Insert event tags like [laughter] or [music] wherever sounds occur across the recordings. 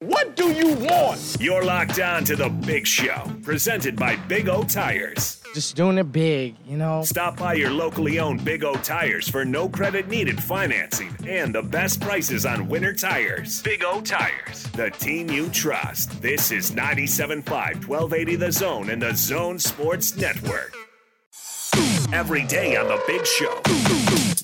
What do you want? You're locked on to the big show, presented by Big O Tires. Just doing it big, you know? Stop by your locally owned Big O Tires for no credit needed financing and the best prices on winter tires. Big O Tires, the team you trust. This is 97.5 1280 The Zone and the Zone Sports Network. Every day on the big show.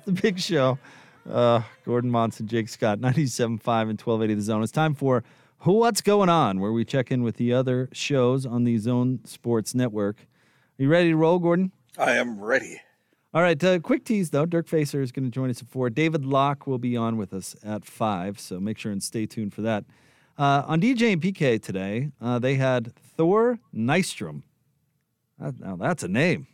[laughs] the big show. Uh, Gordon Monson, Jake Scott, [laughs] 97.5 and 1280 The Zone. It's time for What's Going On, where we check in with the other shows on the Zone Sports Network. Are you ready to roll, Gordon? I am ready. All right, uh, quick tease though. Dirk Facer is going to join us at four. David Locke will be on with us at five, so make sure and stay tuned for that. Uh, on DJ and PK today, uh, they had Thor Nystrom. Now that's a name.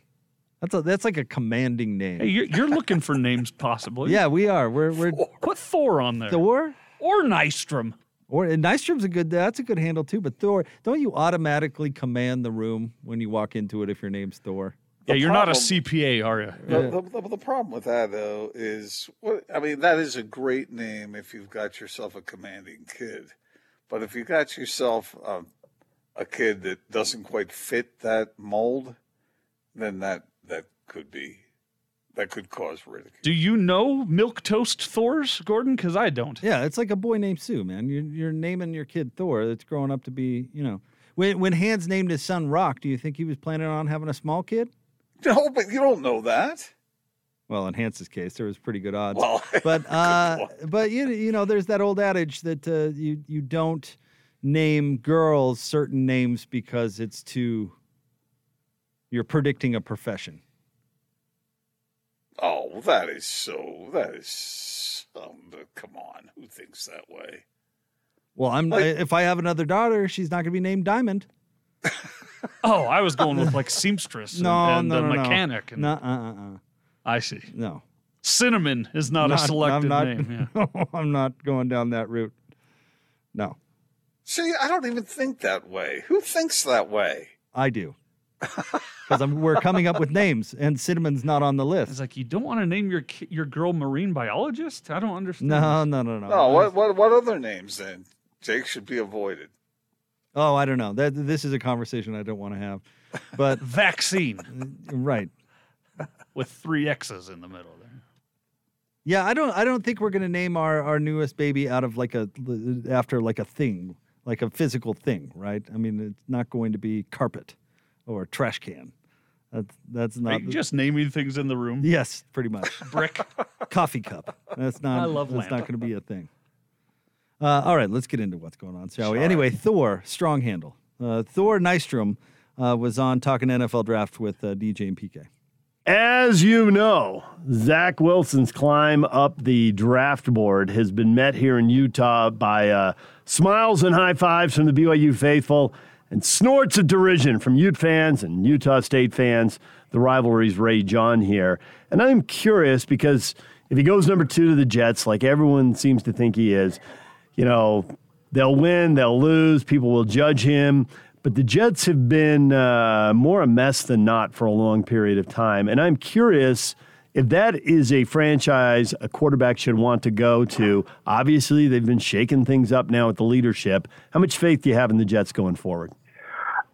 That's a, that's like a commanding name. Hey, you're, you're looking for names, possibly. [laughs] yeah, we are. We're we're Put Thor on there. Thor or Nystrom. or and Nystrom's a good. That's a good handle too. But Thor, don't you automatically command the room when you walk into it if your name's Thor? Yeah, you're not a CPA, are you? The, the, the problem with that, though, is what I mean. That is a great name if you've got yourself a commanding kid, but if you got yourself a, a kid that doesn't quite fit that mold, then that that could be that could cause ridicule. Do you know Milk Toast Thors, Gordon? Because I don't. Yeah, it's like a boy named Sue, man. You're, you're naming your kid Thor. That's growing up to be, you know. When when Hans named his son Rock, do you think he was planning on having a small kid? No, but you don't know that. Well, in Hans's case, there was pretty good odds. Well, [laughs] but uh, Lord. but you you know, there's that old adage that uh, you you don't name girls certain names because it's too. You're predicting a profession. Oh, that is so. That is. Um, come on, who thinks that way? Well, I'm Like- if I have another daughter, she's not going to be named Diamond. [laughs] Oh, I was going with like seamstress and, [laughs] No, and no, the no, no. mechanic. And No, uh, uh, uh. I see. no. Cinnamon is not, a Not- selected I'm not, name. Yeah. [laughs] I'm not going down that route. No, See, I don't even think that way. Who thinks that way? I do. Because we're coming up with names, and Cinnamon's not on the list. It's like you don't want to name your your girl marine biologist. I don't understand. No, no, no, no. No, what what what other names then? Jake should be avoided. Oh, I don't know. That this is a conversation I don't want to have. But [laughs] Vaccine right, with three X's in the middle there. yeah. I don't. I don't think we're gonna name our our newest baby out of like a after like a thing, like a physical thing, right? I mean, it's not going to be carpet or trash can. That's that's Are not. you just naming things in the room? yes, pretty much. [laughs] Brick. coffee cup. That's not. I love That's not going to be a thing. Uh, all right, let's get into what's going on, shall we? Anyway, Thor, strong handle. Uh, Thor Nystrom uh, was on talking NFL draft with uh, DJ and PK. As you know, Zach Wilson's climb up the draft board has been met here in Utah by uh, smiles and high fives from the BYU faithful and snorts of derision from Ute fans and Utah State fans. The rivalries rage on here. And I'm curious because if he goes number two to the Jets, like everyone seems to think he is, you know, they'll win, they'll lose, people will judge him. But the Jets have been uh, more a mess than not for a long period of time. And I'm curious if that is a franchise a quarterback should want to go to. Obviously, they've been shaking things up now with the leadership. How much faith do you have in the Jets going forward?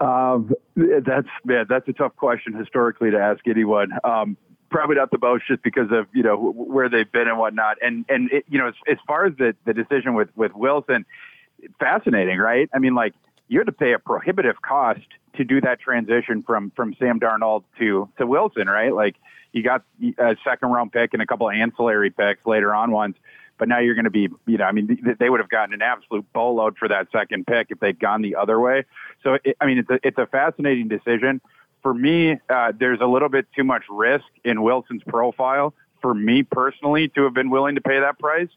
Um, that's man, that's a tough question historically to ask anyone. Um, probably not the most, just because of you know where they've been and whatnot. And and it, you know, as, as far as the the decision with with Wilson, fascinating, right? I mean, like you had to pay a prohibitive cost to do that transition from from Sam Darnold to to Wilson, right? Like you got a second round pick and a couple of ancillary picks later on ones. But now you're going to be, you know, I mean, th- they would have gotten an absolute boatload for that second pick if they'd gone the other way. So, it, I mean, it's a, it's a fascinating decision. For me, uh, there's a little bit too much risk in Wilson's profile for me personally to have been willing to pay that price.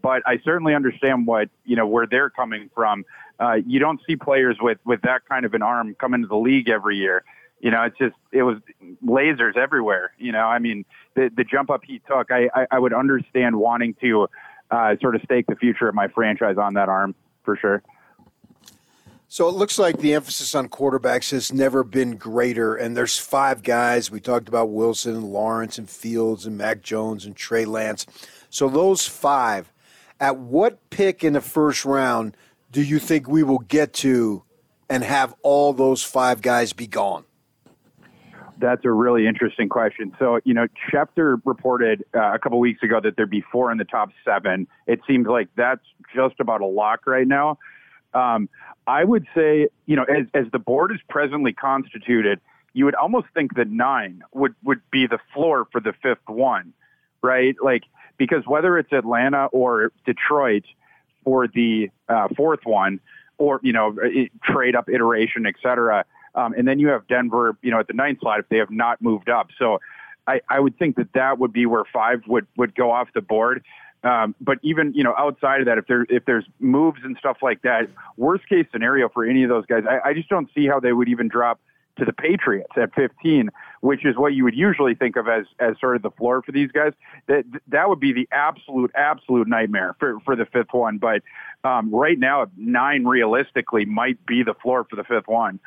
But I certainly understand what, you know, where they're coming from. Uh, you don't see players with, with that kind of an arm come into the league every year. You know, it's just, it was lasers everywhere. You know, I mean, the, the jump up he took, I, I, I would understand wanting to uh, sort of stake the future of my franchise on that arm for sure. So it looks like the emphasis on quarterbacks has never been greater. And there's five guys. We talked about Wilson and Lawrence and Fields and Mac Jones and Trey Lance. So those five, at what pick in the first round do you think we will get to and have all those five guys be gone? That's a really interesting question. So, you know, Schefter reported uh, a couple weeks ago that there'd be four in the top seven. It seems like that's just about a lock right now. Um, I would say, you know, as, as the board is presently constituted, you would almost think that nine would, would be the floor for the fifth one, right? Like, because whether it's Atlanta or Detroit for the uh, fourth one, or, you know, trade up iteration, et cetera, um, and then you have Denver, you know, at the ninth slot if they have not moved up. So I, I would think that that would be where five would, would go off the board. Um, but even you know outside of that, if there if there's moves and stuff like that, worst case scenario for any of those guys, I, I just don't see how they would even drop to the Patriots at 15, which is what you would usually think of as as sort of the floor for these guys. That that would be the absolute absolute nightmare for for the fifth one. But um, right now, nine realistically might be the floor for the fifth one.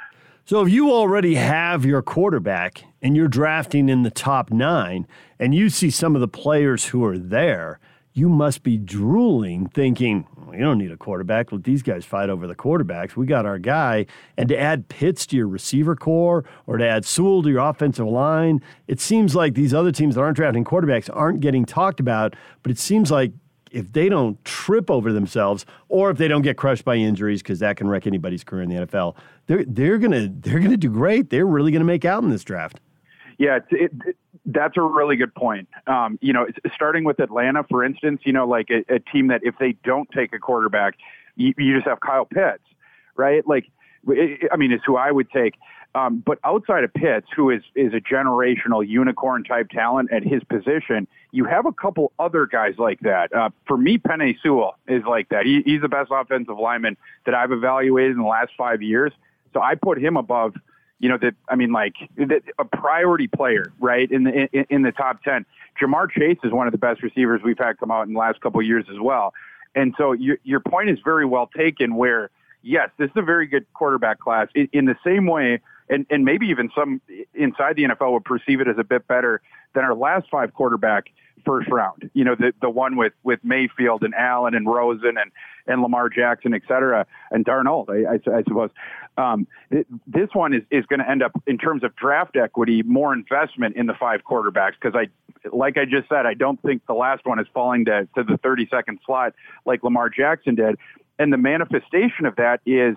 So if you already have your quarterback and you're drafting in the top nine, and you see some of the players who are there you must be drooling thinking, you don't need a quarterback. Let these guys fight over the quarterbacks. We got our guy. And to add Pitts to your receiver core or to add Sewell to your offensive line, it seems like these other teams that aren't drafting quarterbacks aren't getting talked about. But it seems like if they don't trip over themselves or if they don't get crushed by injuries, because that can wreck anybody's career in the NFL, they're, they're going to they're gonna do great. They're really going to make out in this draft. Yeah, it, it, that's a really good point. Um, you know, starting with Atlanta, for instance, you know, like a, a team that if they don't take a quarterback, you, you just have Kyle Pitts, right? Like, I mean, it's who I would take. Um, but outside of Pitts, who is is a generational unicorn type talent at his position, you have a couple other guys like that. Uh, for me, Penei Sewell is like that. He, he's the best offensive lineman that I've evaluated in the last five years. So I put him above you know that I mean like a priority player right in the in, in, the top 10 Ja'Marr Chase is one of the best receivers we've had come out in the last couple of years as well. And so your your point is very well taken where yes this is a very good quarterback class in, in the same way and and maybe even some inside the NFL would perceive it as a bit better than our last five quarterback first round. You know, the the one with with Mayfield and Allen and Rosen and and Lamar Jackson, et cetera, and Darnold, I, I, I suppose. Um, it, this one is is going to end up in terms of draft equity more investment in the five quarterbacks because I, like I just said, I don't think the last one is falling to to the 32nd slot like Lamar Jackson did, and the manifestation of that is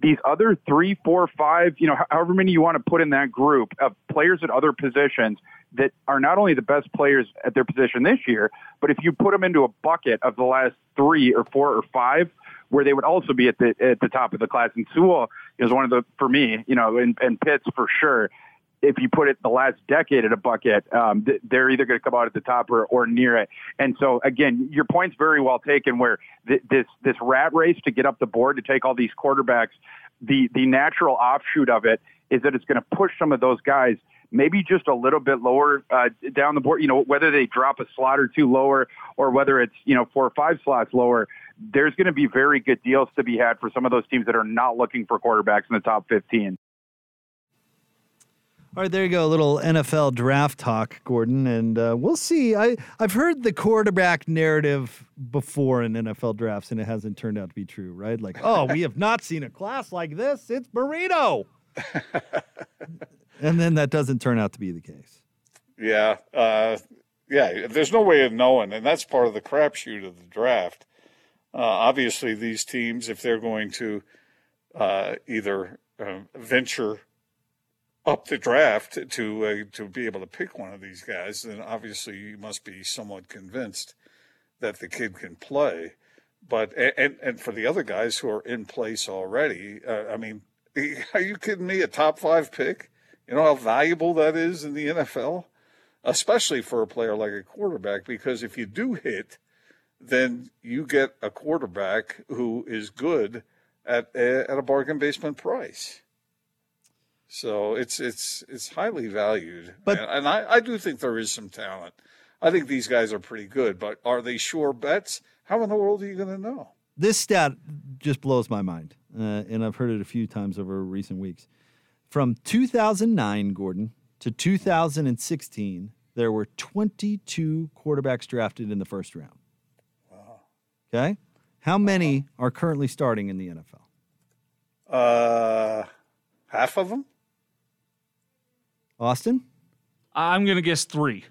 these other three, four, five, you know, however many you want to put in that group of players at other positions that are not only the best players at their position this year, but if you put them into a bucket of the last three or four or five, where they would also be at the at the top of the class. And Sewell is one of the for me, you know, and, and Pitts for sure. If you put it the last decade at a bucket, um, they're either going to come out at the top or, or near it. And so again, your point's very well taken. Where th- this this rat race to get up the board to take all these quarterbacks, the the natural offshoot of it is that it's going to push some of those guys maybe just a little bit lower uh, down the board. You know, whether they drop a slot or two lower, or whether it's you know four or five slots lower, there's going to be very good deals to be had for some of those teams that are not looking for quarterbacks in the top 15. All right, there you go. A little NFL draft talk, Gordon, and uh, we'll see. I I've heard the quarterback narrative before in NFL drafts, and it hasn't turned out to be true, right? Like, oh, we have not seen a class like this. It's burrito. [laughs] and then that doesn't turn out to be the case. Yeah, uh, yeah. There's no way of knowing, and that's part of the crapshoot of the draft. Uh, obviously, these teams, if they're going to uh, either um, venture up the draft to uh, to be able to pick one of these guys, then obviously you must be somewhat convinced that the kid can play. But and and for the other guys who are in place already, uh, I mean, [laughs] are you kidding me? A top five pick? You know how valuable that is in the NFL, especially for a player like a quarterback. Because if you do hit, then you get a quarterback who is good at a, at a bargain basement price. So it's it's it's highly valued, But- and, and I, I do think there is some talent. I think these guys are pretty good, but are they sure bets? How in the world are you going to know? This stat just blows my mind, uh, and I've heard it a few times over recent weeks. From 2009, Gordon, to 2016, there were 22 quarterbacks drafted in the first round. Wow. Okay? How many are currently starting in the NFL? Uh, half of them. Austin? I'm going to guess three.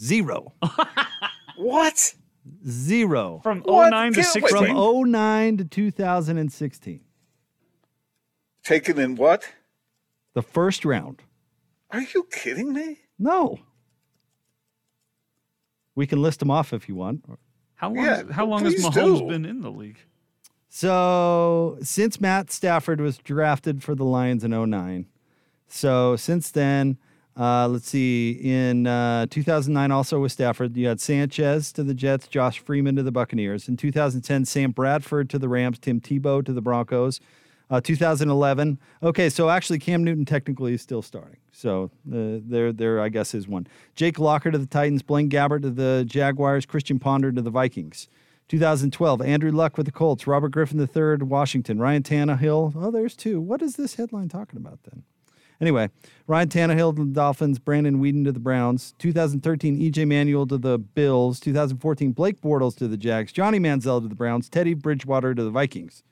Zero. [laughs] What? Zero. From What? 09 to 16. From 09 to 2016. Taken in what? The first round. Are you kidding me? No. We can list them off if you want. How long, Yeah, how long has Mahomes do. been in the league? So, since Matt Stafford was drafted for the Lions in 09, so since then, uh, let's see, in uh, 2009, also with Stafford, you had Sanchez to the Jets, Josh Freeman to the Buccaneers. In 2010, Sam Bradford to the Rams, Tim Tebow to the Broncos. Uh, 2011. Okay, so actually, Cam Newton technically is still starting. So uh, there, there, I guess, is one. Jake Locker to the Titans, Blaine Gabbert to the Jaguars, Christian Ponder to the Vikings. 2012, Andrew Luck with the Colts, Robert Griffin III, Washington, Ryan Tannehill. Oh, there's two. What is this headline talking about then? Anyway, Ryan Tannehill to the Dolphins, Brandon Weeden to the Browns, 2013, EJ Manuel to the Bills, 2014, Blake Bortles to the Jags, Johnny Manziel to the Browns, Teddy Bridgewater to the Vikings.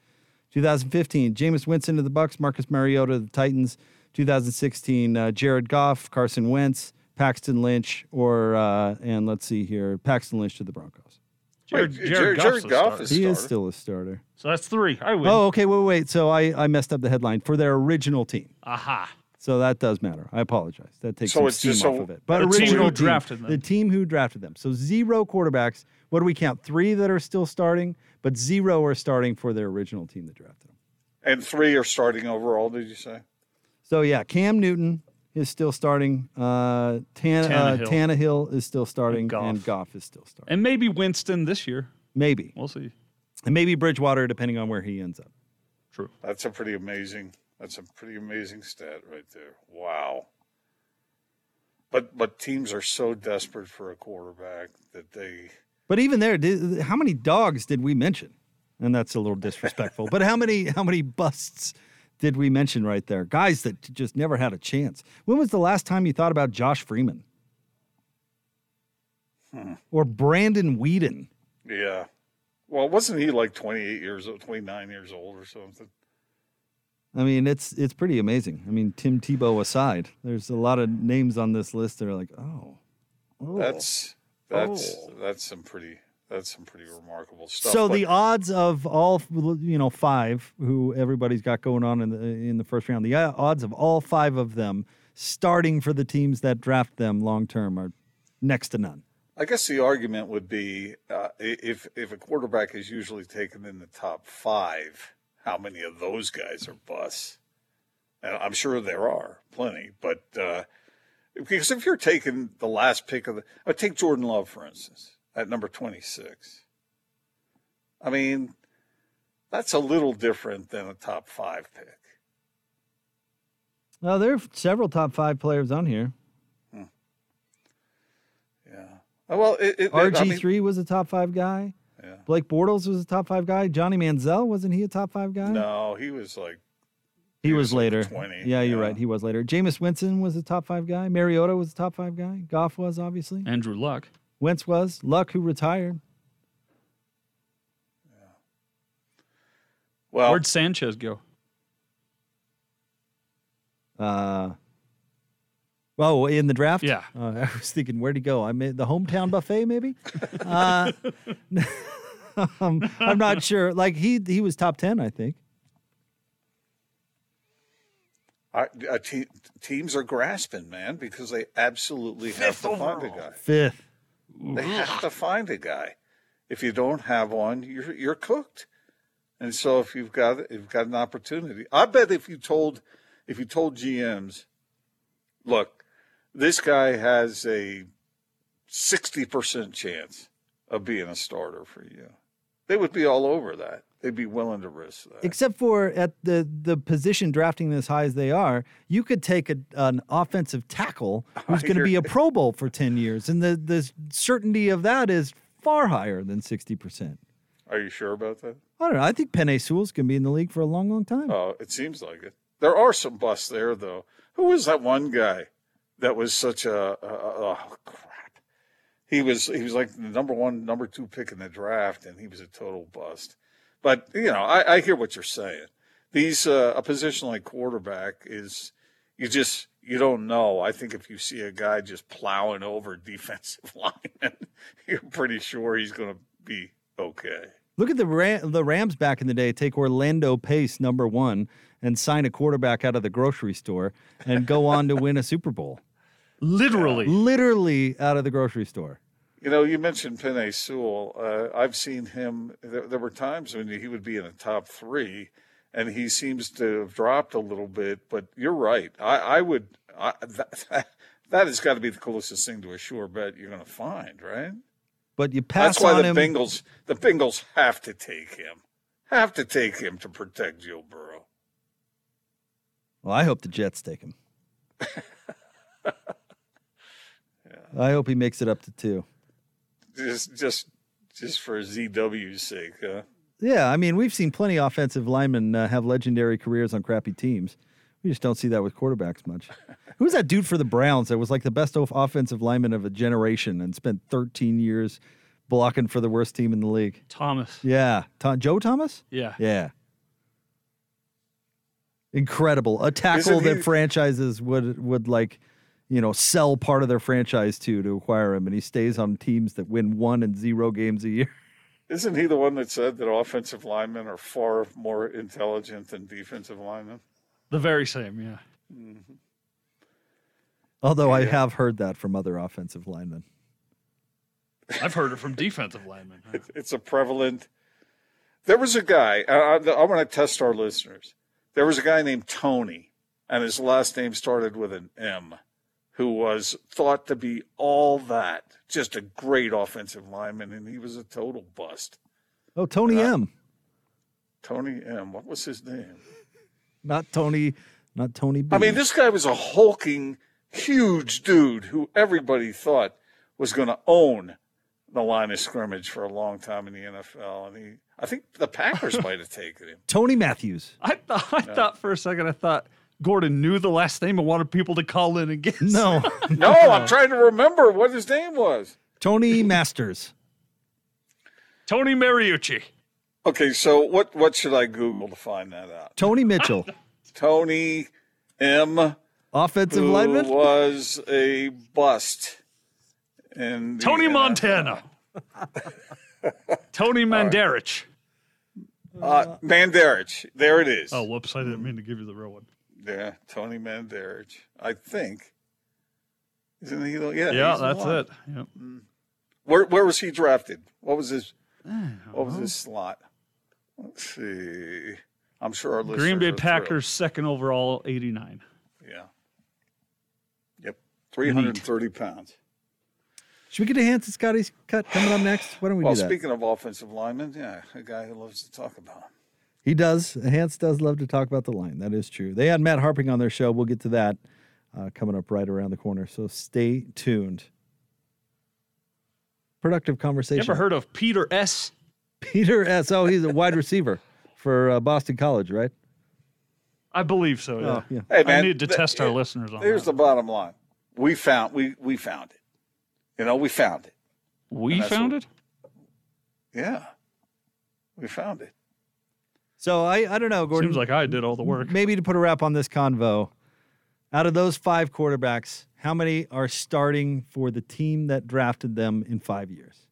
2015, Jameis Winston to the Bucks, Marcus Mariota to the Titans. 2016, uh, Jared Goff, Carson Wentz, Paxton Lynch, or uh, and let's see here, Paxton Lynch to the Broncos. Jared, Wait, Jared, Jared- Jared Goff is- He is still a starter. So that's three. I win. Oh, okay. Wait, wait. So I, I messed up the headline for their original team. Aha. So that does matter. I apologize. That takes So some it's steam just off so- of it. But The team original who drafted them. The team who drafted them. So zero quarterbacks. What do we count? Three that are still starting, but zero are starting for their original team that drafted them. And three are starting overall. Did you say? So yeah, Cam Newton is still starting. Uh, Tan- uh, Tannehill. Tannehill is still starting, And Goff. and Goff is still starting. And maybe Winston this year. Maybe, We'll see. and maybe Bridgewater, depending on where he ends up. True. That's a pretty amazing. That's a pretty amazing stat right there. Wow. But but teams are so desperate for a quarterback that they. But even there, did, how many dogs did we mention? And that's a little disrespectful. but how many how many busts did we mention right there? Guys that just never had a chance. When was the last time you thought about Josh Freeman hmm. or Brandon Weeden? Yeah. Well, wasn't he like 28 years old, 29 years old or something? I mean, it's it's pretty amazing. I mean, Tim Tebow aside, there's a lot of names on this list that are like, oh, oh. That's that's Oh. that's some pretty that's some pretty remarkable stuff. So But- the odds of all you know five who everybody's got going on in the in the first round, the uh, odds of all five of them starting for the teams that draft them long term are next to none. I guess the argument would be uh, if if a quarterback is usually taken in the top five, how many of those guys are busts? And I'm sure there are plenty, but uh, because if you're taking the last pick of the, uh, take Jordan Love for instance at number 26. I mean, that's a little different than a top five pick. Well, there are several top five players on here. Yeah. Uh, Well, it, it, it- I RG mean- three was a top five guy. Yeah. Blake Bortles was a top five guy. Johnny Manziel wasn't he a top five guy? No, he was like he, he was, was like later. 20, yeah, you're yeah. right. He was later. Jameis Winston was a top five guy. Mariota was a top five guy. Goff was obviously. Andrew Luck. Wentz was. Luck who retired. well. Where'd Sanchez go? Uh, oh, in the draft? Yeah. Uh, [laughs] I was thinking, where'd he go? I made the hometown buffet, maybe. [laughs] uh, [laughs] um, I'm not sure. Like he he was top ten, I think. I, uh, te- teams are grasping, man, because they absolutely have to find a guy. Fifth. They have to find a guy. If you don't have one, you're you're cooked. And so if you've got if you've got an opportunity, I bet if you told if you told GMs, look, this guy has a sixty percent chance of being a starter for you, they would be all over that. They'd be willing to risk that. Except for at the the position drafting as high as they are, you could take a, an offensive tackle who's going to be a Pro Bowl for ten years, and the the certainty of that is far higher than sixty percent. Are you sure about that? I don't know. I think Penei Sewell's going to be in the league for a long, long time. Oh, it seems like it. There are some busts there, though. Who was that one guy that was such a, a, a oh crap? He was he was like the number one, number two pick in the draft, and he was a total bust. But you know, I, I hear what you're saying. These uh, a position like quarterback is you just you don't know. I think if you see a guy just plowing over [laughs] defensive linemen, [laughs] you're pretty sure he's going to be okay. Look at the Ram, the Rams back in the day. Take Orlando Pace, number one, and sign a quarterback out of the grocery store and go on to win a Super Bowl. Literally, literally out of the grocery store. You know, you mentioned Penei Sewell. Uh, I've seen him. There, there were times when he would be in the top three, and he seems to have dropped a little bit. But you're right. I, I would. I, that, that has got to be the closest thing to a sure bet you're going to find, right? But you pass That's why on the him. Bengals. The Bengals have to take him. Have to take him to protect Joe Burrow. Well, I hope the Jets take him. [laughs] I hope he makes it up to two. Just, just, just for ZW's sake, huh? Yeah, I mean, we've seen plenty of offensive linemen uh, have legendary careers on crappy teams. We just don't see that with quarterbacks much. [laughs] Who's that dude for the Browns that was like the best offensive lineman of a generation and spent 13 years blocking for the worst team in the league? Thomas. Yeah, Tom, Joe Thomas. Yeah. Yeah. Incredible. A tackle he- that franchises would would like, you know, sell part of their franchise to to acquire him, and he stays on teams that win one and zero games a year. [laughs] Isn't he the one that said that offensive linemen are far more intelligent than defensive linemen? The very same, yeah. Mm-hmm. Although I have heard that from other offensive linemen. I've heard it from defensive linemen. It- It's a prevalent. There was a guy. I, I, I'm going to test our listeners. There was a guy named Tony, and his last name started with an M, who was thought to be all that, just a great offensive lineman, and he was a total bust. Oh, Tony Uh, M. Tony M. What was his name? Not Tony, not Tony B. I mean, this guy was a hulking, huge dude who everybody thought was going to own the line of scrimmage for a long time in the NFL, and he. I think the Packers [laughs] might have taken him. Tony Matthews. I thought, I thought for a second, I thought Gordon knew the last name and wanted people to call in and guess. No, [laughs] No, I'm trying to remember what his name was. Tony Masters. Tony Mariucci. Okay, so what what should I Google to find that out? Tony Mitchell, [laughs] Tony M. offensive who lineman. was a bust. And Tony Montana. [laughs] Tony Mandarich. Uh, Mandarich. There it is. Oh, whoops. I didn't mean to give you the real one. Yeah, Tony Mandarich. I think. Isn't he? the- Yeah, Yeah, he's the that's it. Yep. Mm. Where where was he drafted? What was his what was his slot? Let's see. I'm sure our listeners Green Bay are thrilled. Packers, second overall, 89. Yeah. Yep. 330 pounds. Should we get a Hans and Scotty's cut coming up next? Why don't we Well, do that? speaking of offensive linemen, yeah, a guy who loves to talk about. 'em. He does. Hans does love to talk about the line. That is true. They had Matt Harpring on their show. We'll get to that uh, coming up right around the corner. So stay tuned. Productive conversation. You conversation. ever heard of Peter S? Peter S. Oh, he's a wide receiver for uh, Boston College, right? I believe so. Yeah. Oh, yeah. Hey, I need to th- test our here- listeners on Here's that. the bottom line: we found we we found it. You know, we found it. we found what- it. Yeah, we found it. So I, I don't know, Gordon. Seems like I did all the work. Maybe to put a wrap on this convo, out of those five quarterbacks, how many are starting for the team that drafted them in five years?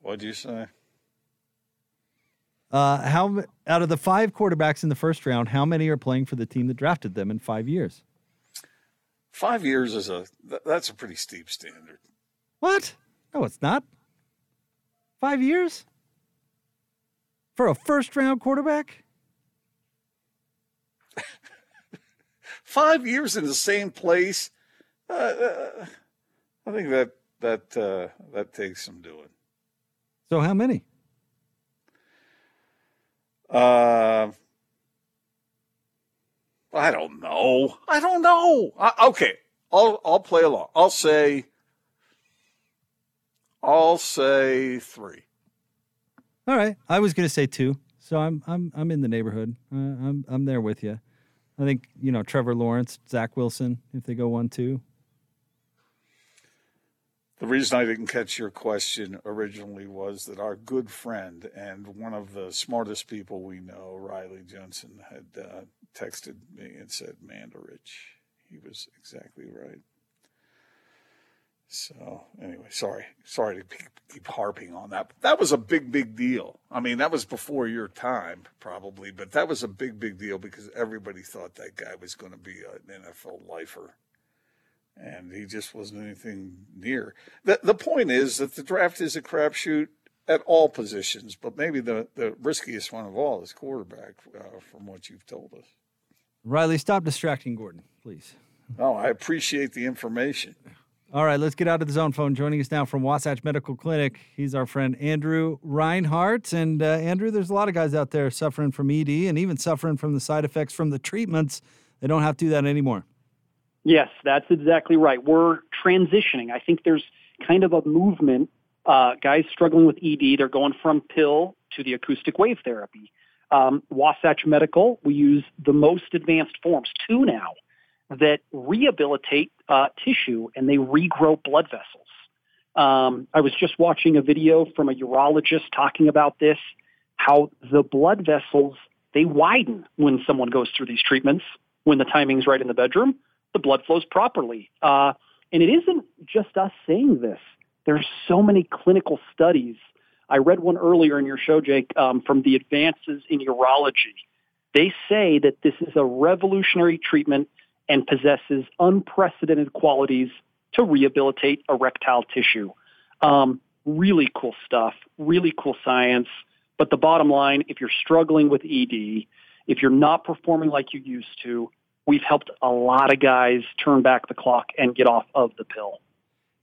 What'd you say? Uh, how out of the five quarterbacks in the first round, how many are playing for the team that drafted them in five years? Five years is a that's a pretty steep standard. What? No, it's not. Five years for a first round quarterback? [laughs] Five years in the same place. Uh, uh, I think that that uh, that takes some doing. So how many? Uh, I don't know. I don't know. I, okay, I'll I'll play along. I'll say. I'll say three. All right, I was going to say two, so I'm I'm I'm in the neighborhood. Uh, I'm I'm there with you. I think you know Trevor Lawrence, Zach Wilson, if they go one two. The reason I didn't catch your question originally was that our good friend and one of the smartest people we know, Riley Johnson, had uh, texted me and said Mandarich. He was exactly right. So anyway, sorry, sorry to keep, harping on that. But that was a big, big deal. I mean, that was before your time, probably, but that was a big, big deal because everybody thought that guy was going to be an NFL lifer and he just wasn't anything near. The the point is that the draft is a crapshoot at all positions, but maybe the, the riskiest one of all is quarterback, uh, from what you've told us. Riley, stop distracting Gordon, please. Oh, I appreciate the information. All right, let's get out of the zone phone. Joining us now from Wasatch Medical Clinic, he's our friend Andrew Reinhardt. And uh, Andrew, there's a lot of guys out there suffering from ED and even suffering from the side effects from the treatments. They don't have to do that anymore. Yes, that's exactly right. We're transitioning. I think there's kind of a movement. Uh, guys struggling with ED, they're going from pill to the acoustic wave therapy. Um, Wasatch Medical, we use the most advanced forms, two now, that rehabilitate uh, tissue and they regrow blood vessels. Um, I was just watching a video from a urologist talking about this, how the blood vessels, they widen when someone goes through these treatments, when the timing's right in the bedroom the blood flows properly. Uh, and it isn't just us saying this. There's so many clinical studies. I read one earlier in your show, Jake, um, from the Advances in Urology. They say that this is a revolutionary treatment and possesses unprecedented qualities to rehabilitate erectile tissue. Um, really cool stuff, really cool science. But the bottom line, if you're struggling with ED, if you're not performing like you used to, we've helped a lot of guys turn back the clock and get off of the pill.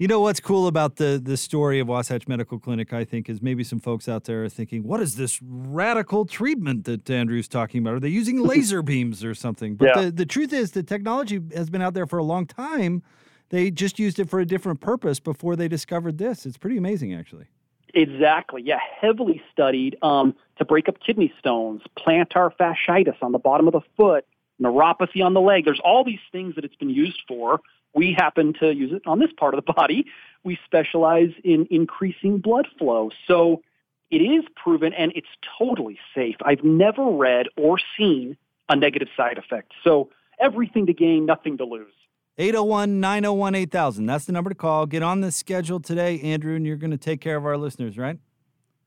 You know what's cool about the the story of Wasatch Medical Clinic, I think, is maybe some folks out there are thinking, what is this radical treatment that Andrew's talking about? Are they using [laughs] laser beams or something? But Yeah. the, the truth is the technology has been out there for a long time. They just used it for a different purpose before they discovered this. It's pretty amazing actually. Exactly. Yeah, heavily studied um, to break up kidney stones, plantar fasciitis on the bottom of the foot, neuropathy on the leg. There's all these things that it's been used for. We happen to use it on this part of the body. We specialize in increasing blood flow. So it is proven and it's totally safe. I've never read or seen a negative side effect. So everything to gain, nothing to lose. 801 901 8000. That's the number to call. Get on the schedule today, Andrew, and you're going to take care of our listeners, right?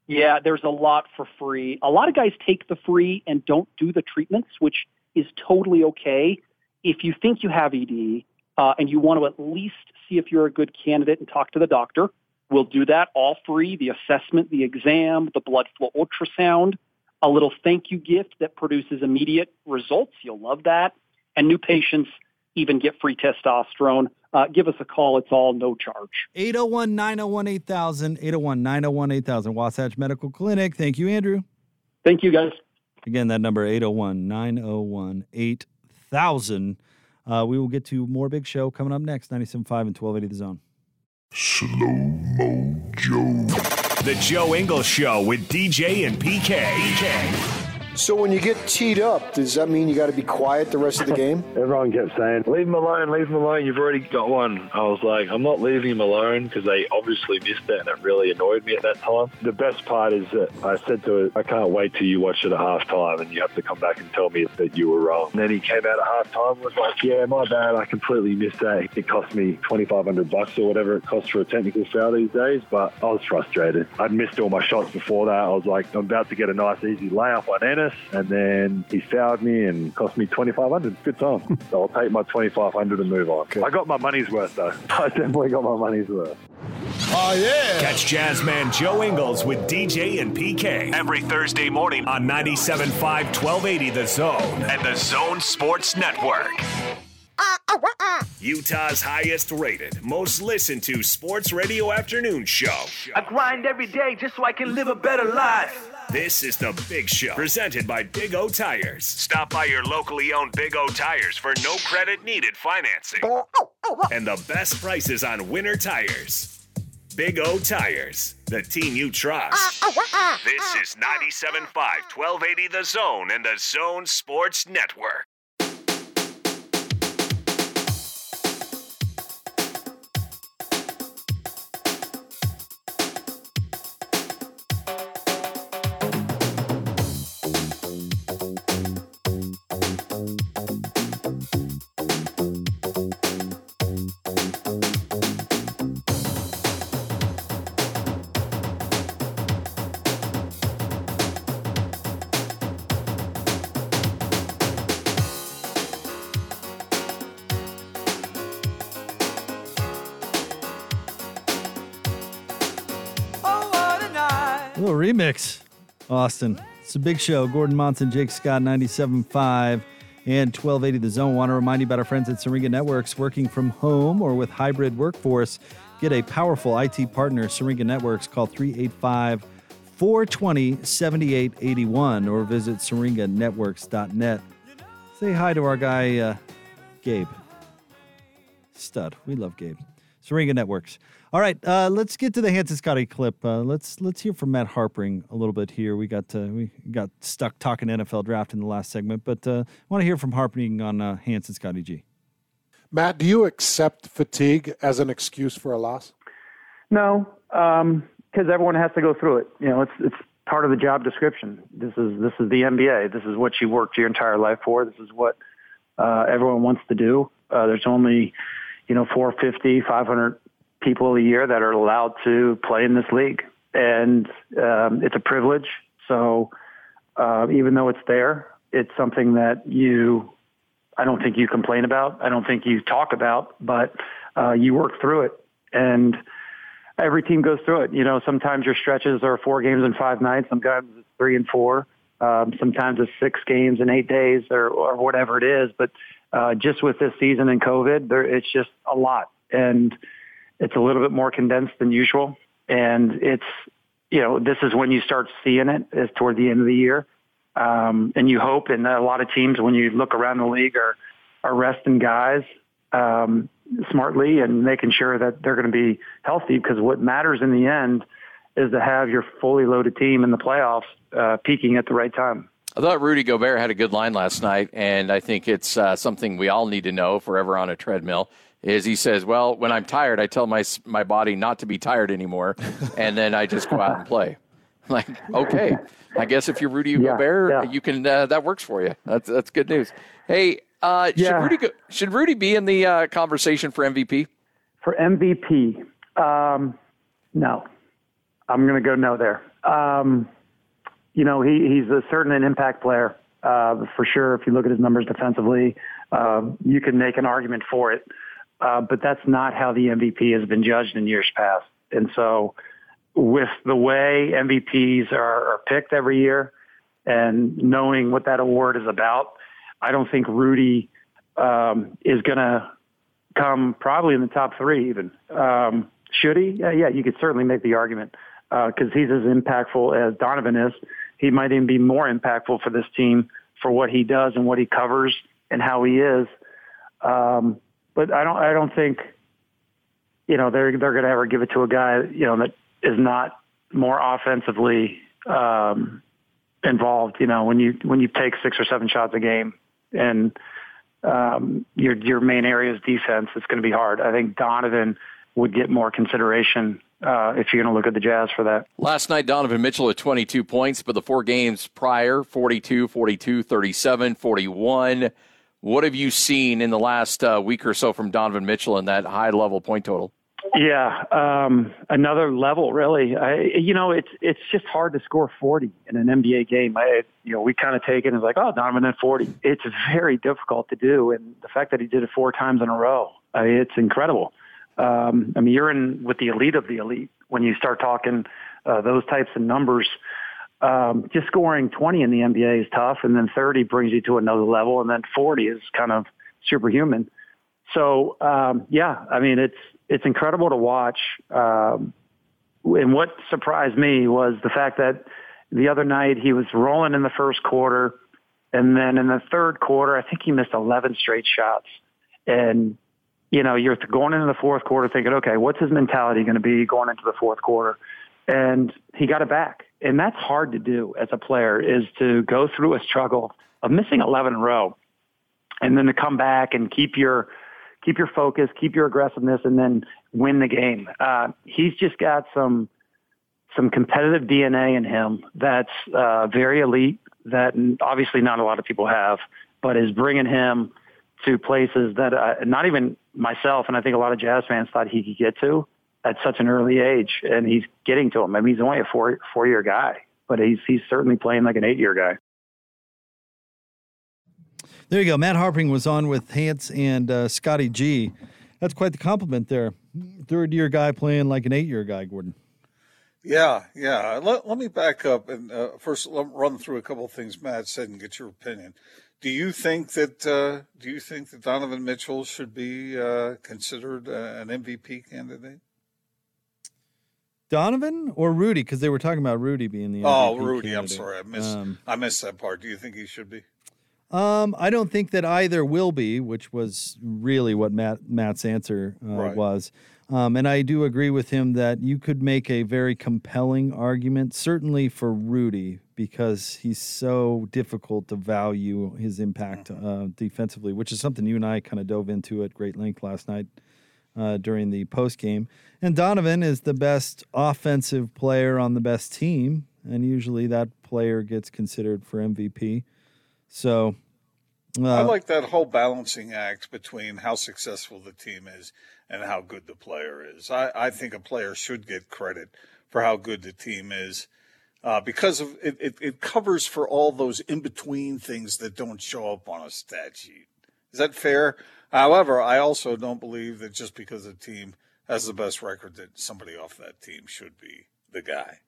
Yeah, there's a lot for free. A lot of guys take the free and don't do the treatments, which is totally okay. If you think you have ED uh, and you want to at least see if you're a good candidate and talk to the doctor, we'll do that all free the assessment, the exam, the blood flow ultrasound, a little thank you gift that produces immediate results. You'll love that. And new patients even get free testosterone. Uh, give us a call. It's all no charge. 801 901 8000. 801 901 8000. Wasatch Medical Clinic. Thank you, Andrew. Thank you, guys. Again, that number 801 901 8000. Uh, we will get to more big show coming up next 97.5 and 1280 The Zone. Slow Mo Joe. The Joe Ingles Show with DJ and PK. So when you get teed up, does that mean you got to be quiet the rest of the [laughs] game? Everyone kept saying, "Leave him alone, leave him alone. You've already got one." I was like, "I'm not leaving him alone because they obviously missed it, and it really annoyed me at that time." The best part is that I said to it, "I can't wait till you watch it at halftime, and you have to come back and tell me that you were wrong." And then he came out at halftime and was like, "Yeah, my bad. I completely missed that. It cost me 2,500 bucks or whatever it costs for a technical foul these days." But I was frustrated. I'd missed all my shots before that. I was like, "I'm about to get a nice easy layup on Ennis," and then he fouled me and cost me 2,500. Good time. [laughs] so I'll take my 2,500 and move on. I got my money's worth though. [laughs] I definitely got my money's worth. Oh, yeah. Catch Jazzman Joe Ingles with DJ and PK every Thursday morning on 97.5 1280 The Zone and The Zone Sports Network. Utah's highest rated, most listened to sports radio afternoon show. I grind every day just so I can live a better life. This is the Big Show, presented by Big O Tires. Stop by your locally owned Big O Tires for no credit needed financing and the best prices on winter tires. Big O Tires, the team you trust. This is 97.5 1280 The Zone and the Zone Sports Network. Remix, Austin. It's a big show. Gordon Monson, Jake Scott, 97.5 and 1280 The Zone. Want to remind you about our friends at Syringa Networks working from home or with hybrid workforce. Get a powerful IT partner, Syringa Networks. Call 385 420 7881 or visit syringanetworks.net. Say hi to our guy, uh, Gabe. Stud. We love Gabe. Syringa Networks. All right, uh, let's get to the Hans and Scotty clip. Uh, let's let's hear from Matt Harpring a little bit here. We got uh, we got stuck talking NFL draft in the last segment, but uh, I want to hear from Harpring on uh, Hans and Scotty G. Matt, do you accept fatigue as an excuse for a loss? No, because everyone has to go through it. You know, it's it's part of the job description. This is this is the NBA. This is what you worked your entire life for. This is what uh, everyone wants to do. Uh, there's only, you know, 450, 500 people a year that are allowed to play in this league, and um, it's a privilege. So uh, even though it's there, it's something that you, I don't think you complain about. I don't think you talk about, but uh, you work through it, and every team goes through it. You know, sometimes your stretches are four games in five nights. Sometimes it's three and four. Um, sometimes it's six games in eight days, or, or whatever it is. But uh, just with this season and COVID, there, it's just a lot, and it's a little bit more condensed than usual. And it's, you know, this is when you start seeing it is toward the end of the year. Um, and you hope, and a lot of teams, when you look around the league, are are resting guys um, smartly and making sure that they're going to be healthy. Because what matters in the end is to have your fully loaded team in the playoffs uh, peaking at the right time. I thought Rudy Gobert had a good line last night, and I think it's uh, something we all need to know if we're ever on a treadmill. Is he says, "Well, when I'm tired, I tell my my body not to be tired anymore, and then I just go out and play." Like, okay, I guess if you're Rudy Yeah, Gobert, yeah. you can uh, that works for you. That's that's good news. Hey, uh, should Rudy go, should Rudy be in the uh, conversation for MVP? For MVP, um, no. I'm going to go no there. Um, you know, he, he's a certain an impact player uh, for sure. If you look at his numbers defensively, uh, you can make an argument for it. Uh, but that's not how the MVP has been judged in years past. And so, with the way MVPs are, are picked every year, and knowing what that award is about, I don't think Rudy um, is going to come probably in the top three even. Um, should he? Yeah, yeah, you could certainly make the argument because he's as impactful as Donovan is. He might even be more impactful for this team for what he does and what he covers and how he is. Um, but I don't, I don't think, you know, they're they're going to ever give it to a guy, you know, that is not more offensively um, involved. You know, when you when you take six or seven shots a game, and um, your your main area is defense, it's going to be hard. I think Donovan would get more consideration uh, if you're going to look at the Jazz for that. Last night, Donovan Mitchell at 22 points, but the four games prior 42, 42, 37, 41. What have you seen in the last uh, week or so from Donovan Mitchell in that high level point total? Yeah, um, another level, really. I, you know, it's it's just hard to score 40 in an NBA game. I, you know, we kind of take it as like, oh, Donovan at 40. It's very difficult to do, and the fact that he did it four times in a row, I mean, it's incredible. Um, I mean, you're in with the elite of the elite when you start talking uh, those types of numbers. Um, just scoring 20 in the NBA is tough, and then 30 brings you to another level, and then 40 is kind of superhuman. So, um, yeah, I mean, it's it's incredible to watch. Um, and what surprised me was the fact that the other night he was rolling in the first quarter, and then in the third quarter, I think he missed 11 straight shots. And you know, you're going into the fourth quarter thinking, okay, what's his mentality going to be going into the fourth quarter? And he got it back. And that's hard to do as a player is to go through a struggle of missing 11 in a row and then to come back and keep your, keep your focus, keep your aggressiveness, and then win the game. Uh, he's just got some, some competitive DNA in him that's uh, very elite that obviously not a lot of people have, but is bringing him to places that uh, not even myself and I think a lot of jazz fans thought he could get to at such an early age, and he's getting to them. I mean, he's only a four four year guy, but he's he's certainly playing like an eight year guy. There you go. Matt Harpring was on with Hans and uh, Scotty G. That's quite the compliment there. Third year guy playing like an eight year guy, Gordon. Yeah, yeah. Let, let me back up and uh, first let run through a couple of things Matt said and get your opinion. Do you think that uh, do you think that Donovan Mitchell should be uh, considered uh, an MVP candidate? Donovan or Rudy? Because they were talking about Rudy being the MVP oh Rudy. Candidate. I'm sorry, I missed Um, I missed that part. Do you think he should be? Um, I don't think that either will be, which was really what Matt Matt's answer uh, Right. was. Um, and I do agree with him that you could make a very compelling argument, certainly for Rudy, because he's so difficult to value his impact uh, defensively, which is something you and I kind of dove into at great length last night uh, during the post game. And Donovan is the best offensive player on the best team, and usually that player gets considered for MVP. So uh, I like that whole balancing act between how successful the team is and how good the player is. I, I think a player should get credit for how good the team is uh, because of it, it, it covers for all those in between things that don't show up on a stat sheet. Is that fair? However, I also don't believe that just because a team has the best record that somebody off that team should be the guy.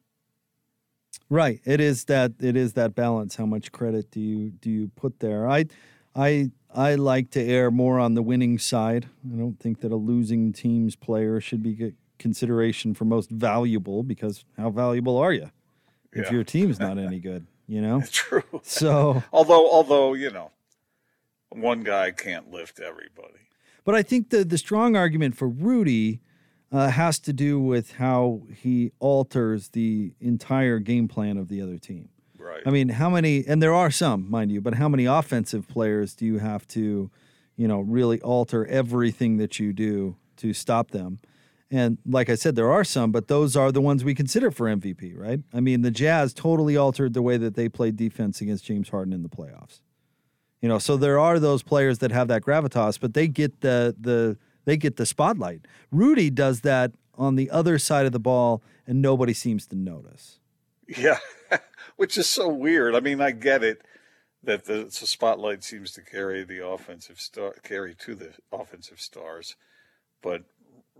Right. It is that it is that balance. How much credit do you do you put there? I I I like to err more on the winning side. I don't think that a losing team's player should be consideration for most valuable because how valuable are you if Yeah. your team's not [laughs] any good, you know? True. So [laughs] although although you know, one guy can't lift everybody. But I think the the strong argument for Rudy uh, has to do with how he alters the entire game plan of the other team. Right. I mean, how many? And there are some, mind you, but how many offensive players do you have to, you know, really alter everything that you do to stop them? And like I said, there are some, but those are the ones we consider for MVP, right? I mean, the Jazz totally altered the way that they played defense against James Harden in the playoffs. You know, so there are those players that have that gravitas, but they get the the they get the spotlight. Rudy does that on the other side of the ball, and nobody seems to notice. Yeah, [laughs] which is so weird. I mean, I get it that the, the spotlight seems to carry the offensive star, carry to the offensive stars, but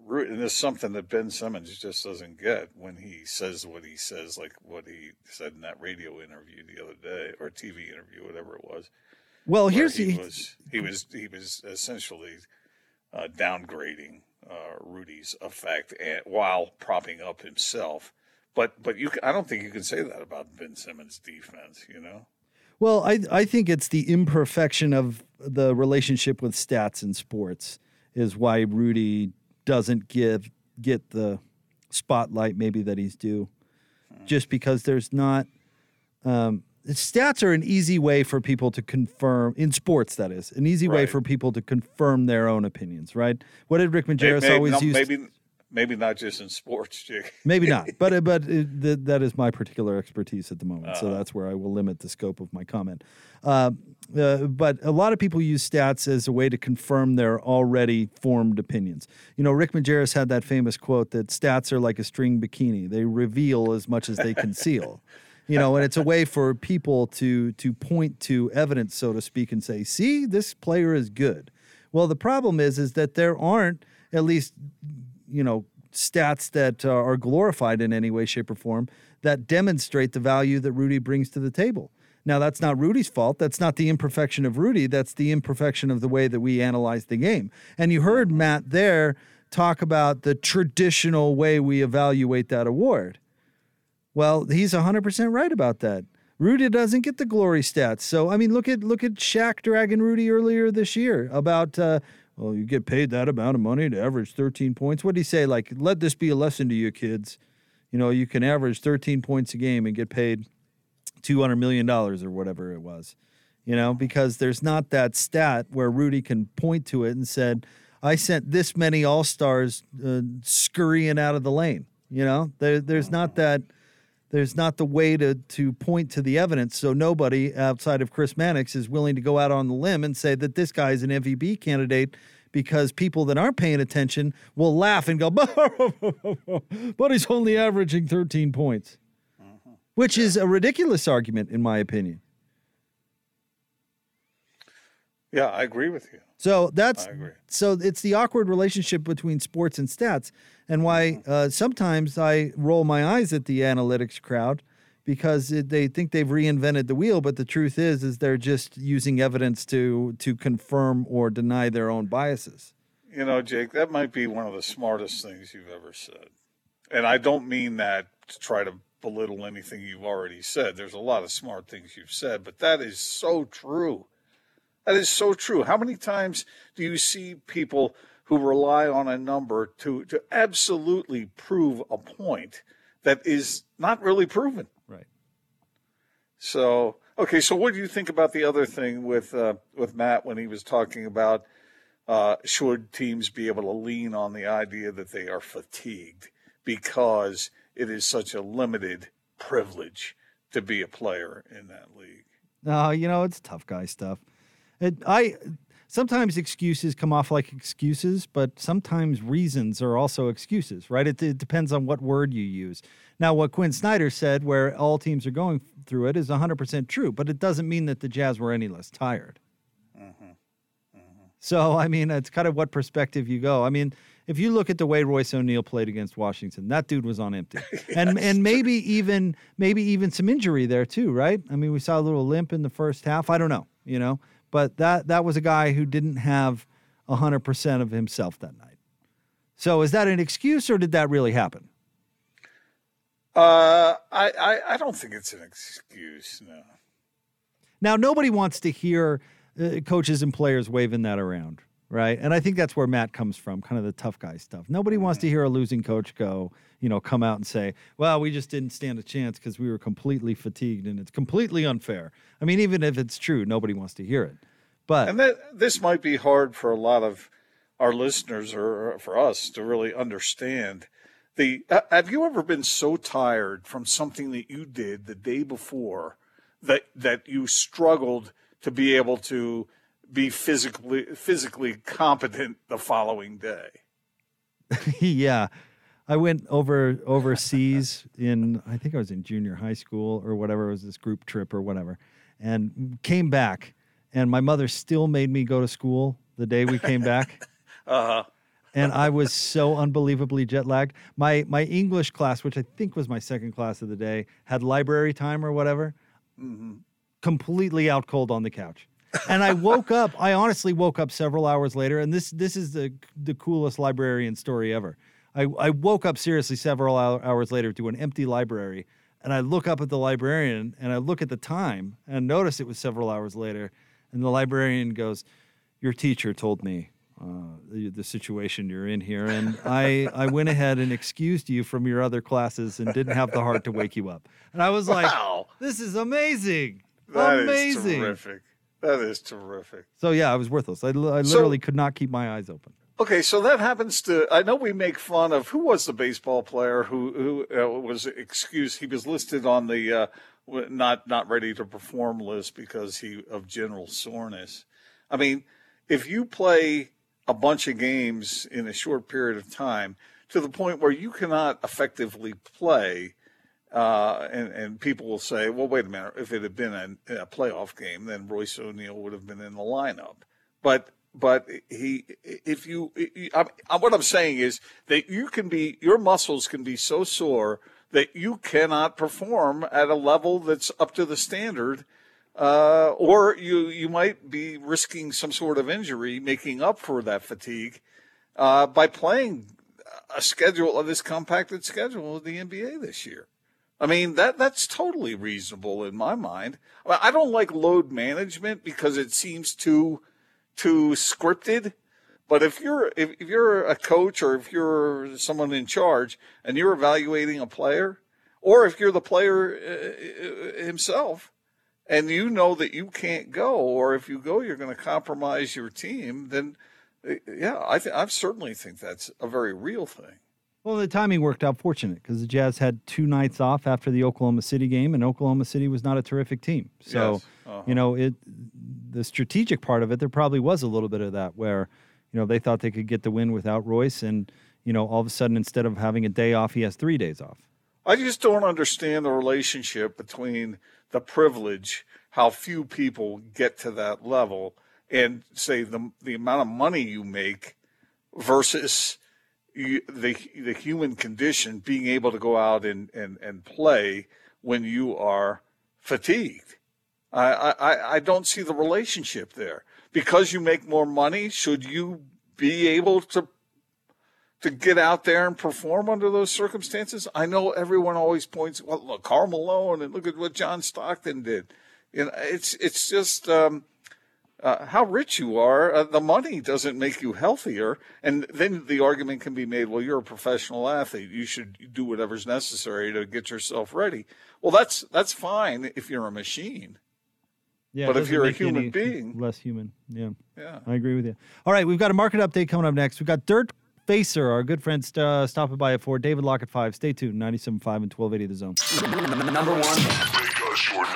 Ru- and there's something that Ben Simmons just doesn't get when he says what he says, like what he said in that radio interview the other day or TV interview, whatever it was. Well, here's he the- was he was he was essentially uh, downgrading uh, Rudy's effect and, while propping up himself. But but you, I don't think you can say that about Ben Simmons' defense. You know, Well, I I think it's the imperfection of the relationship with stats in sports is why Rudy doesn't give get the spotlight maybe that he's due, just because there's not. Um, stats are an easy way for people to confirm in sports. That is an easy way for people to confirm their own opinions. Right? What did Rick Majerus always no, use? maybe maybe not just in sports, Jake. Maybe not, but uh, [laughs] but it, th- that is my particular expertise at the moment, so Uh-huh. that's where I will limit the scope of my comment. Uh, uh, but a lot of people use stats as a way to confirm their already formed opinions. You know, Rick Majerus had that famous quote that stats are like a string bikini; they reveal as much as they conceal. [laughs] you know, and it's a way for people to to point to evidence, so to speak, and say, "See, this player is good." Well, the problem is, is that there aren't at least you know stats that uh, are glorified in any way shape or form that demonstrate the value that rudy brings to the table. Now that's not rudy's fault. That's not the imperfection of rudy. That's the imperfection of the way that we analyze the game. And you heard matt there talk about the traditional way we evaluate that award. Well he's 100% right about that. Rudy doesn't get the glory stats. So I mean, look at look at Shaq dragging Rudy earlier this year about uh, well, you get paid that amount of money to average 13 points. What did he say? Like, let this be a lesson to you kids. You know, you can average 13 points a game and get paid 200 million dollars or whatever it was. You know, because there's not that stat where Rudy can point to it and said, "I sent this many All Stars uh, scurrying out of the lane." You know, there, there's not that there's not the way to to point to the evidence. So nobody outside of Chris Mannix is willing to go out on the limb and say that this guy is an MVP candidate because people that aren't paying attention will laugh and go, [laughs] but he's only averaging 13 points, mm-hmm. which is a ridiculous argument in my opinion. Yeah, I agree with you. So that's I agree. so it's the awkward relationship between sports and stats, and why uh, sometimes I roll my eyes at the analytics crowd because it, they think they've reinvented the wheel, but the truth is, is they're just using evidence to to confirm or deny their own biases. You know, Jake, that might be one of the smartest things you've ever said. And I don't mean that to try to belittle anything you've already said. There's a lot of smart things you've said, but that is so true. That is so true. How many times do you see people who rely on a number to, to absolutely prove a point that is not really proven? Right. So, okay, so what do you think about the other thing with uh, with Matt when he was talking about uh, should teams be able to lean on the idea that they are fatigued because it is such a limited privilege to be a player in that league? No, you know it's tough guy stuff. It, I sometimes excuses come off like excuses, but sometimes reasons are also excuses, right? It, it depends on what word you use. Now, what Quin Snyder said, where all teams are going through it, is 100% true, but it doesn't mean that the Jazz were any less tired. Mm-hmm. Mm-hmm. So, I mean, it's kind of what perspective you go. I mean, if you look at the way Royce O'Neale played against Washington, that dude was on empty, [laughs] and and maybe even maybe even some injury there too, right? I mean, we saw a little limp in the first half. I don't know, you know, but that that was a guy who didn't have hundred percent of himself that night. So, is that an excuse, or did that really happen? Uh, I, I I don't think it's an excuse. No. Now, nobody wants to hear uh, coaches and players waving that around, right? And I think that's where Matt comes from, kind of the tough guy stuff. Nobody wants to hear a losing coach go, you know, come out and say, well, we just didn't stand a chance because we were completely fatigued and it's completely unfair. I mean, even if it's true, nobody wants to hear it. But And that this might be hard for a lot of our listeners or or for us to really understand. The have you ever been so tired from something that you did the day before that that you struggled to be able to be physically physically competent the following day? [laughs] yeah. I went over overseas in I think I was in junior high school or whatever. It was this group trip or whatever, and came back. And my mother still made me go to school the day we came back. [laughs] Uh-huh. and I was so unbelievably jet lagged. My my English class, which I think was my second class of the day, had library time or whatever. Mm-hmm. Completely out cold on the couch. And I woke up. I honestly woke up several hours later, and this this is the the coolest librarian story ever. I, I woke up seriously several hours later to an empty library, and I look up at the librarian and I look at the time and notice it was several hours later, and the librarian goes, "Your teacher told me uh, the, the situation you're in here, and I I went ahead and excused you from your other classes and didn't have the heart to wake you up." And I was like, Wow. This is amazing. That is amazing. terrific. That is terrific. So yeah, I was worthless. I, I So- literally could not keep my eyes open. Okay, so that happens to. I know we make fun of who was the baseball player who who uh, was excused. He was listed on the uh, not not ready to perform list because he of general soreness. I mean, if you play a bunch of games in a short period of time to the point where you cannot effectively play, uh, and and people will say, well, wait a minute, if it had been a, a playoff game, then Royce O'Neale would have been in the lineup. But but he, if you, I, I, what I'm saying is that you can be, your muscles can be so sore that you cannot perform at a level that's up to the standard, uh, or you you might be risking some sort of injury, making up for that fatigue uh, by playing a schedule of this compacted schedule of the NBA this year. I mean that that's totally reasonable in my mind. I don't like load management because it seems too too scripted. But if you're if, if you're a coach or if you're someone in charge and you're evaluating a player, or if you're the player uh, himself, and you know that you can't go, or if you go, you're going to compromise your team, then uh, yeah, I th- I certainly think that's a very real thing. Well, the timing worked out fortunate because the Jazz had two nights off after the Oklahoma City game, and Oklahoma City was not a terrific team. So, Yes. Uh-huh. you know, it the strategic part of it, there probably was a little bit of that where, you know, they thought they could get the win without Royce, and you know, all of a sudden, instead of having a day off, he has three days off. I just don't understand the relationship between the privilege, how few people get to that level, and say the the amount of money you make versus you, the the human condition being able to go out and, and, and play when you are fatigued. I, I, I don't see the relationship there. Because you make more money, should you be able to to get out there and perform under those circumstances? I know everyone always points, well, look, Karl Malone, and look at what John Stockton did. You know, it's it's just um, uh, how rich you are. Uh, the money doesn't make you healthier, and then the argument can be made, well, you're a professional athlete. You should do whatever's necessary to get yourself ready. Well, that's that's fine if you're a machine. Yeah, But if you're a human being- less human. Yeah. Yeah. I agree with you. All right, we've got a market update coming up next. We've got Dirk Facer, our good friend, st- uh, stopping by at four. David Locke at five. Stay tuned. 97.5 and 1280 The Zone. Number one.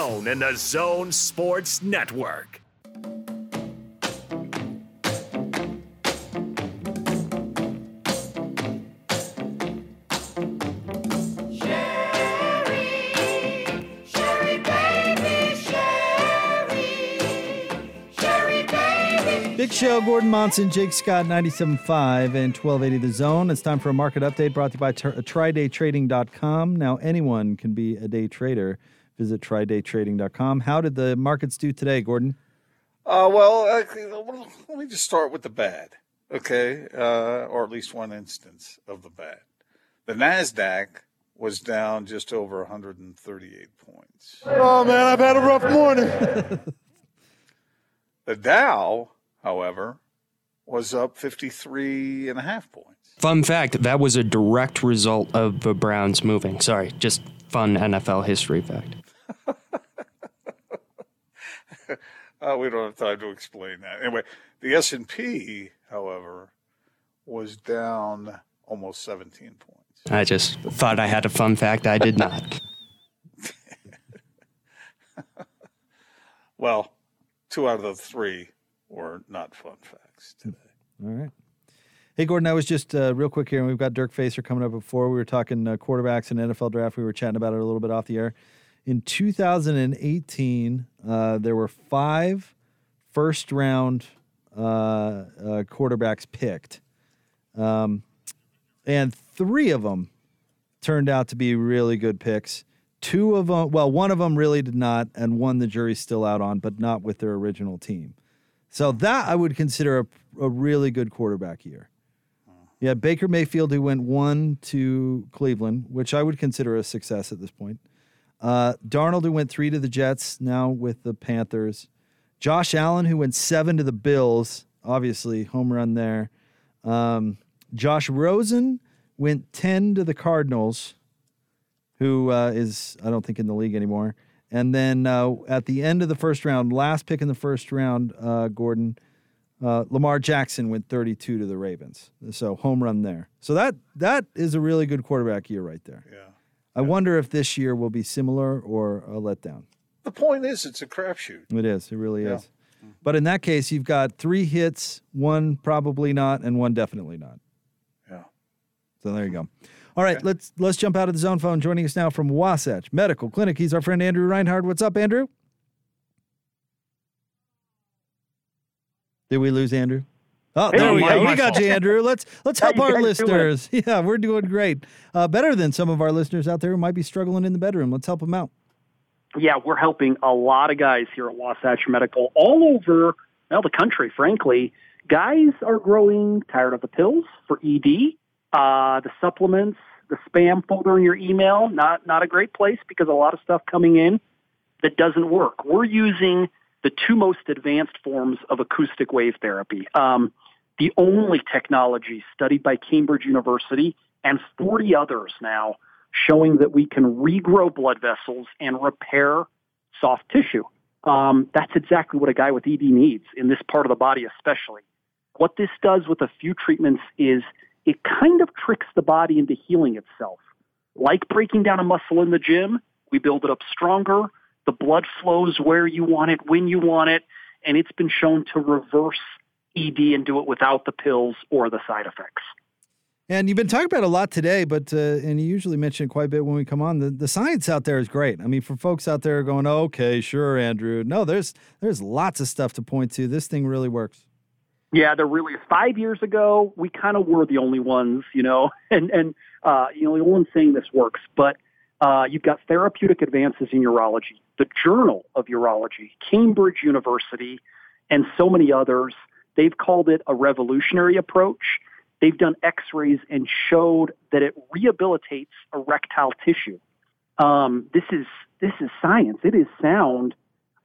and the Zone Sports Network. Big Show, Gordon Monson, Jake Scott, 97.5 and 1280 The Zone. It's time for a market update brought to you by Tr- TryDayTrading.com. Now, anyone can be a day trader. Visit TryDayTrading.com. How did the markets do today, Gordon? Uh, well, uh, let me just start with the bad, okay, uh, or at least one instance of the bad. The Nasdaq was down just over 138 points. Oh man, I've had a rough morning. [laughs] The Dow, however, was up 53 and a half points. Fun fact that was a direct result of the Browns moving. Sorry, just fun NFL history fact. Uh, we don't have time to explain that. Anyway, the S&P, however, was down almost 17 points. I just thought I had a fun fact. I did not. [laughs] Well, two out of the three were not fun facts today. All right. Hey, Gordon, I was just uh, real quick here, and we've got Dirk Facer coming up before. We were talking uh, quarterbacks and NFL draft. We were chatting about it a little bit off the air. In 2018, uh, there were five first round uh, uh, quarterbacks picked, um, and three of them turned out to be really good picks. Two of them, well, one of them really did not, and one the jury's still out on, but not with their original team. So that I would consider a, a really good quarterback year. Yeah, Baker Mayfield, who went one to Cleveland, which I would consider a success at this point. Uh, Darnold, who went three to the Jets, now with the Panthers. Josh Allen, who went seven to the Bills, obviously home run there. Um, Josh Rosen went 10 to the Cardinals, who uh, is, I don't think, in the league anymore. And then uh, at the end of the first round, last pick in the first round, uh, Gordon, uh, Lamar Jackson went 32 to the Ravens. So home run there. So that that is a really good quarterback year right there. Yeah. I wonder if this year will be similar or a letdown. The point is, it's a crapshoot. It is. It really Yeah. is. But in that case, you've got three hits, one probably not, and one definitely not. Yeah. So there you go. All right, let's let's jump out of the zone phone. Joining us now from Wasatch Medical Clinic, he's our friend Andrew Reinhardt. What's up, Andrew? Did we lose Andrew? Oh, Hey, there we go. We got you, [laughs] Andrew. Let's let's help our listeners. [laughs] Yeah, we're doing great. Uh, better than some of our listeners out there who might be struggling in the bedroom. Let's help them out. yeah, we're helping a lot of guys here at Wasatch Medical all over well, the country, frankly. Guys are growing tired of the pills for ED, uh, the supplements, the spam folder in your email. Not not a great place because a lot of stuff coming in that doesn't work. We're using the two most advanced forms of acoustic wave therapy. Um, the only technology studied by Cambridge University and 40 others now showing that we can regrow blood vessels and repair soft tissue. Um, that's exactly what a guy with ED needs in this part of the body, especially. What this does with a few treatments is it kind of tricks the body into healing itself. Like breaking down a muscle in the gym, we build it up stronger. The blood flows where you want it, when you want it, and it's been shown to reverse ED and do it without the pills or the side effects. And you've been talking about it a lot today, but uh, and you usually mention it quite a bit when we come on. The the science out there is great. I mean, for folks out there going, okay, sure, Andrew. No, there's there's lots of stuff to point to. This thing really works. Yeah, there really is. Five years ago, we kind of were the only ones, you know, [laughs] and and uh, you know, the only one saying this works. But uh, you've got therapeutic advances in urology, the Journal of Urology, Cambridge University, and so many others. They've called it a revolutionary approach. They've done X-rays and showed that it rehabilitates erectile tissue. Um, this is this is science. It is sound.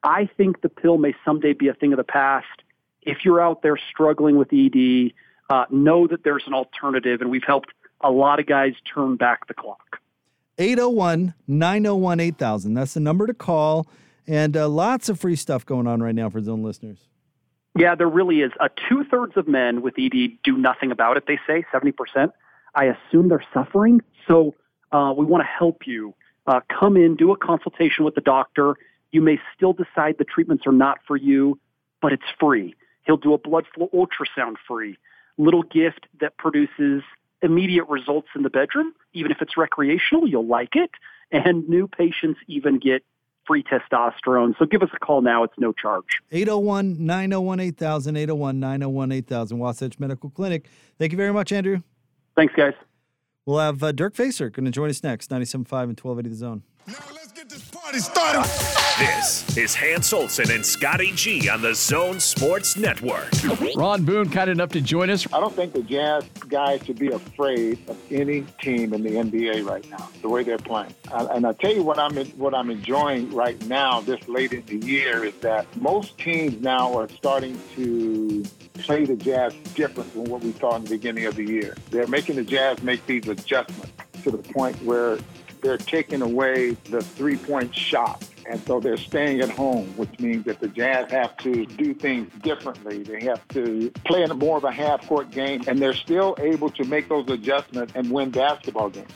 I think the pill may someday be a thing of the past. If you're out there struggling with ED, uh, know that there's an alternative, and we've helped a lot of guys turn back the clock. 801 901 8000. That's the number to call. And uh, lots of free stuff going on right now for Zone listeners. Yeah, there really is. Uh, Two thirds of men with ED do nothing about it. They say seventy percent. I assume they're suffering, so uh, we want to help you. Uh, come in, do a consultation with the doctor. You may still decide the treatments are not for you, but it's free. He'll do a blood flow ultrasound free. Little gift that produces immediate results in the bedroom. Even if it's recreational, you'll like it. And new patients even get free testosterone. So give us a call now. It's no charge. 801 901 8000. 801 901 8000. Wasatch Medical Clinic. Thank you very much, Andrew. Thanks, guys. We'll have uh, Dirk Facer going to join us next, 97.5 and 1280 The Zone. Party started. This is Hans Olsen and Scotty G on the Zone Sports Network. Ron Boone, kind enough to join us. I don't think the Jazz guys should be afraid of any team in the NBA right now, the way they're playing. And and I tell you what I'm what I'm enjoying right now, this late in the year, is that most teams now are starting to play the Jazz different than what we saw in the beginning of the year. They're making the Jazz make these adjustments to the point where they're taking away the three-point shot. And so they're staying at home, which means that the Jazz have to do things differently. They have to play in more of a half-court game, and they're still able to make those adjustments and win basketball games.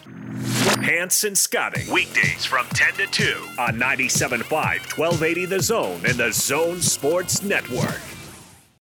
Hans and Scotty. Weekdays from 10 to 2 on 97.5, 1280 The Zone and the Zone Sports Network.